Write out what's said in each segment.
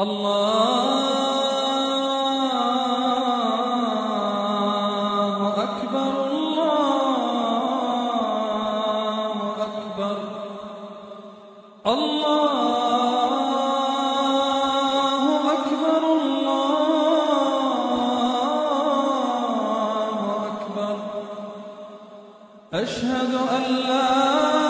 الله أكبر الله أكبر. الله أكبر الله أشهد أن لا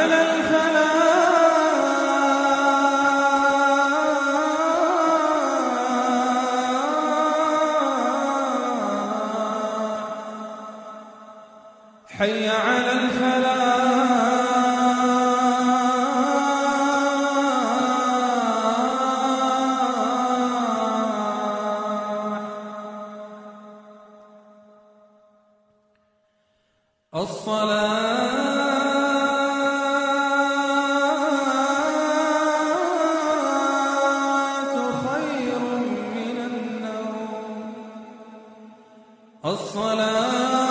حي على الفلاح. الصلاة